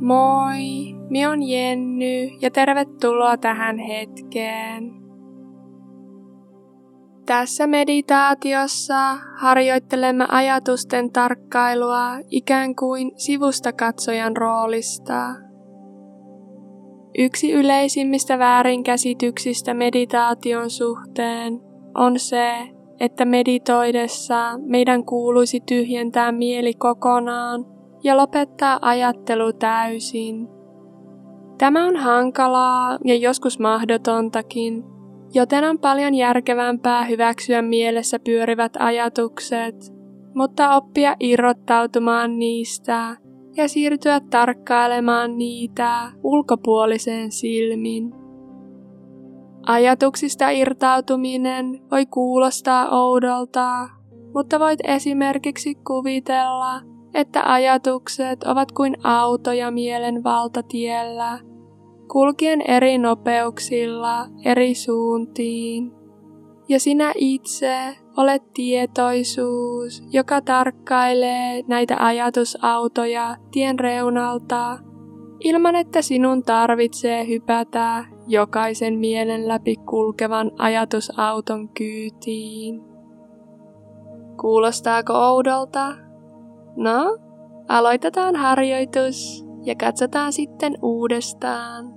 Moi, mi on Jenny ja tervetuloa tähän hetkeen. Tässä meditaatiossa harjoittelemme ajatusten tarkkailua ikään kuin sivusta katsojan roolista. Yksi yleisimmistä väärinkäsityksistä meditaation suhteen on se, että meditoidessa meidän kuuluisi tyhjentää mieli kokonaan ja lopettaa ajattelu täysin. Tämä on hankalaa ja joskus mahdotontakin, joten on paljon järkevämpää hyväksyä mielessä pyörivät ajatukset, mutta oppia irrottautumaan niistä ja siirtyä tarkkailemaan niitä ulkopuoliseen silmin. Ajatuksista irtautuminen voi kuulostaa oudolta, mutta voit esimerkiksi kuvitella, että ajatukset ovat kuin autoja mielen valtatiellä, kulkien eri nopeuksilla eri suuntiin. Ja sinä itse olet tietoisuus, joka tarkkailee näitä ajatusautoja tien reunalta, ilman että sinun tarvitsee hypätä jokaisen mielen läpi kulkevan ajatusauton kyytiin. Kuulostaako oudolta? No, aloitetaan harjoitus ja katsotaan sitten uudestaan.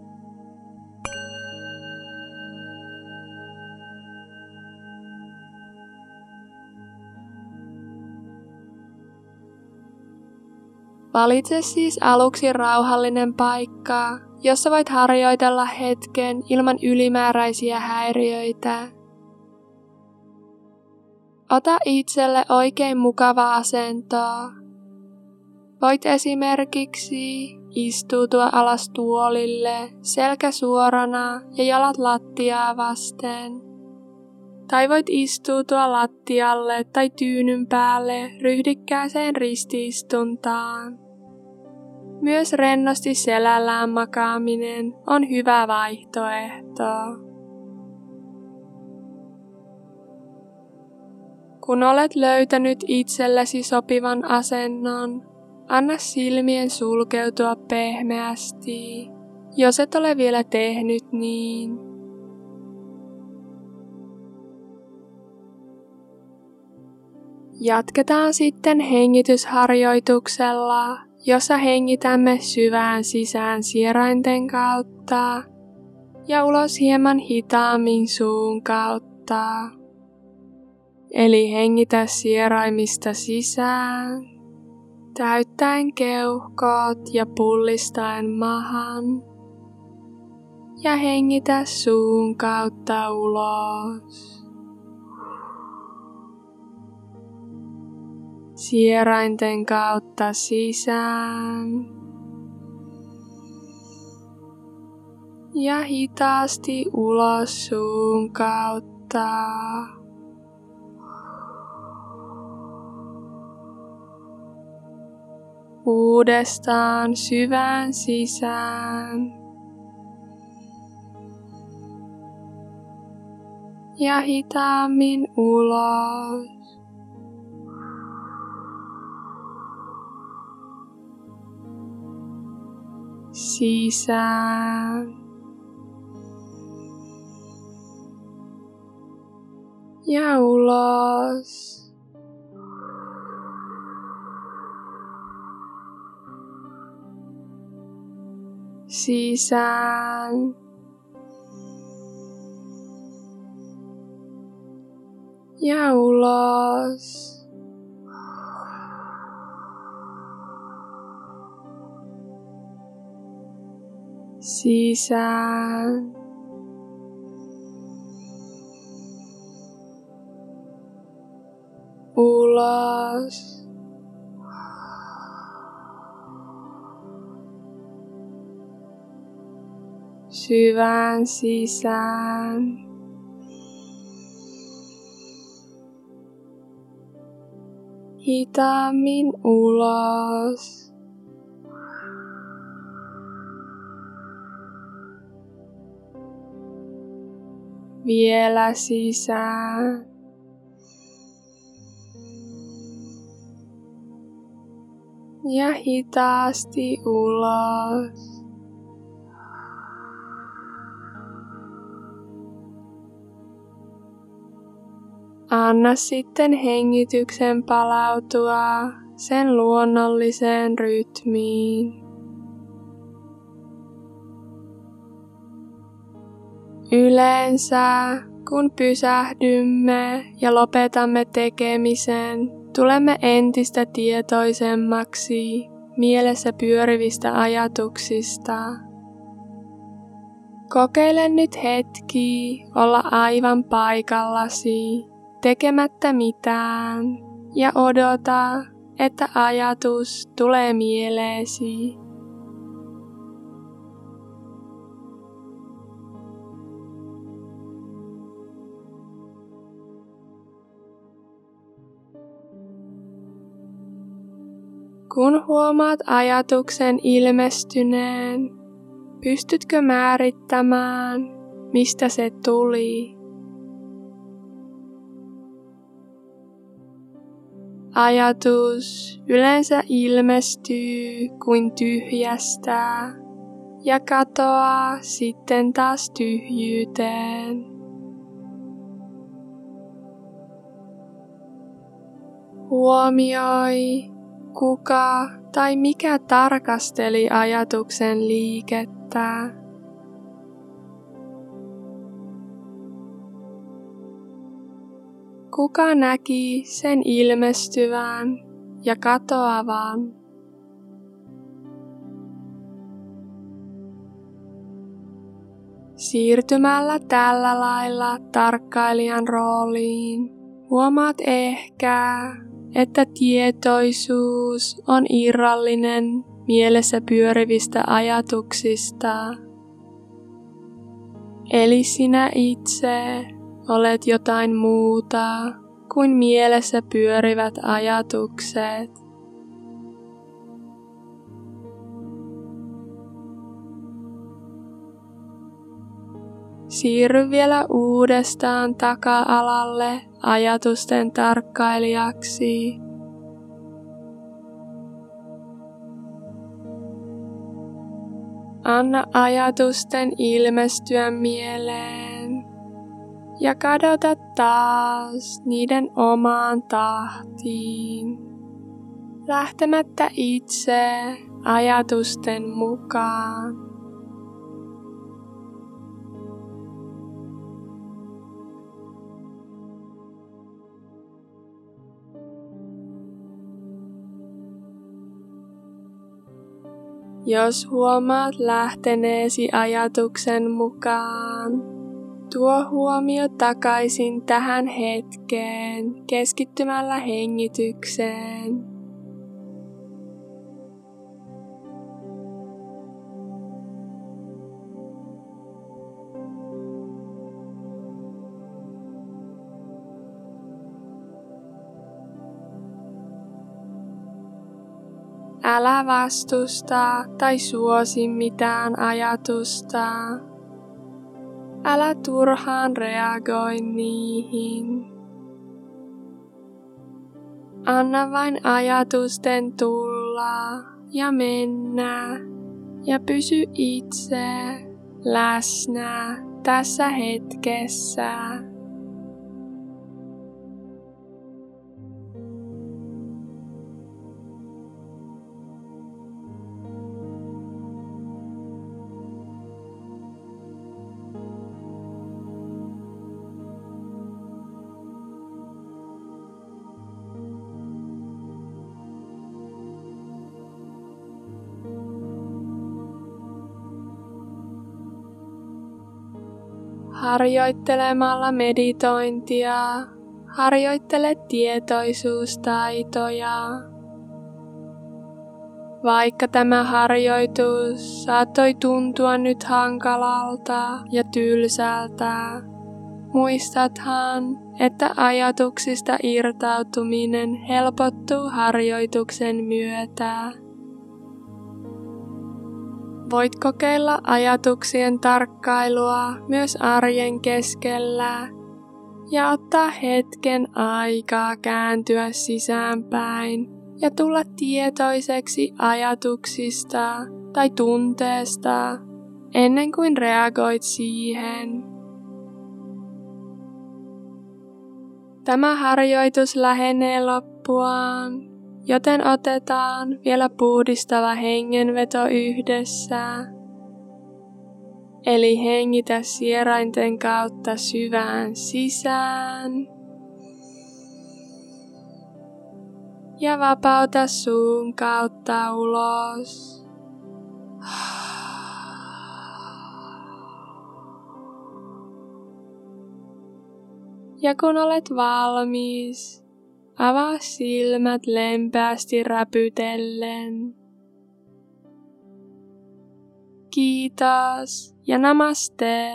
Valitse siis aluksi rauhallinen paikka, jossa voit harjoitella hetken ilman ylimääräisiä häiriöitä. Ota itselle oikein mukava asento. Voit esimerkiksi istuutua alas tuolille selkä suorana ja jalat lattiaa vasten. Tai voit istuutua lattialle tai tyynyn päälle ryhdikkääseen ristiistuntaan. Myös rennosti selällään makaaminen on hyvä vaihtoehto. Kun olet löytänyt itsellesi sopivan asennon, anna silmien sulkeutua pehmeästi, jos et ole vielä tehnyt niin. Jatketaan sitten hengitysharjoituksella jossa hengitämme syvään sisään sierainten kautta ja ulos hieman hitaammin suun kautta. Eli hengitä sieraimista sisään, täyttäen keuhkot ja pullistaen mahan. Ja hengitä suun kautta ulos. sierainten kautta sisään. Ja hitaasti ulos suun kautta. Uudestaan syvään sisään. Ja hitaammin ulos. sisään. Ja ulos. Sisään. Ja ulos. sisään. Ulos. Syvään sisään. Hitaammin ulos. vielä sisään. ja hitaasti ulos. Anna sitten hengityksen palautua sen luonnolliseen rytmiin. Yleensä kun pysähdymme ja lopetamme tekemisen, tulemme entistä tietoisemmaksi mielessä pyörivistä ajatuksista. Kokeile nyt hetki olla aivan paikallasi, tekemättä mitään, ja odota, että ajatus tulee mieleesi. Kun huomaat ajatuksen ilmestyneen, pystytkö määrittämään, mistä se tuli? Ajatus yleensä ilmestyy kuin tyhjästä ja katoaa sitten taas tyhjyyteen. Huomioi, kuka tai mikä tarkasteli ajatuksen liikettä. Kuka näki sen ilmestyvän ja katoavan? Siirtymällä tällä lailla tarkkailijan rooliin huomaat ehkä, että tietoisuus on irrallinen mielessä pyörivistä ajatuksista. Eli sinä itse olet jotain muuta kuin mielessä pyörivät ajatukset. Siirry vielä uudestaan taka-alalle ajatusten tarkkailijaksi. Anna ajatusten ilmestyä mieleen ja kadota taas niiden omaan tahtiin, lähtemättä itse ajatusten mukaan. Jos huomaat lähteneesi ajatuksen mukaan, tuo huomio takaisin tähän hetkeen keskittymällä hengitykseen. Älä vastusta tai suosi mitään ajatusta. Älä turhaan reagoi niihin. Anna vain ajatusten tulla ja mennä ja pysy itse läsnä tässä hetkessä. Harjoittelemalla meditointia harjoittele tietoisuustaitoja. Vaikka tämä harjoitus saattoi tuntua nyt hankalalta ja tylsältä, muistathan, että ajatuksista irtautuminen helpottuu harjoituksen myötä. Voit kokeilla ajatuksien tarkkailua myös arjen keskellä ja ottaa hetken aikaa kääntyä sisäänpäin ja tulla tietoiseksi ajatuksista tai tunteesta ennen kuin reagoit siihen. Tämä harjoitus lähenee loppuaan, joten otetaan vielä puhdistava hengenveto yhdessä. Eli hengitä sierainten kautta syvään sisään. Ja vapauta suun kautta ulos. Ja kun olet valmis, avaa silmät lempeästi räpytellen. Kiitos ja namaste.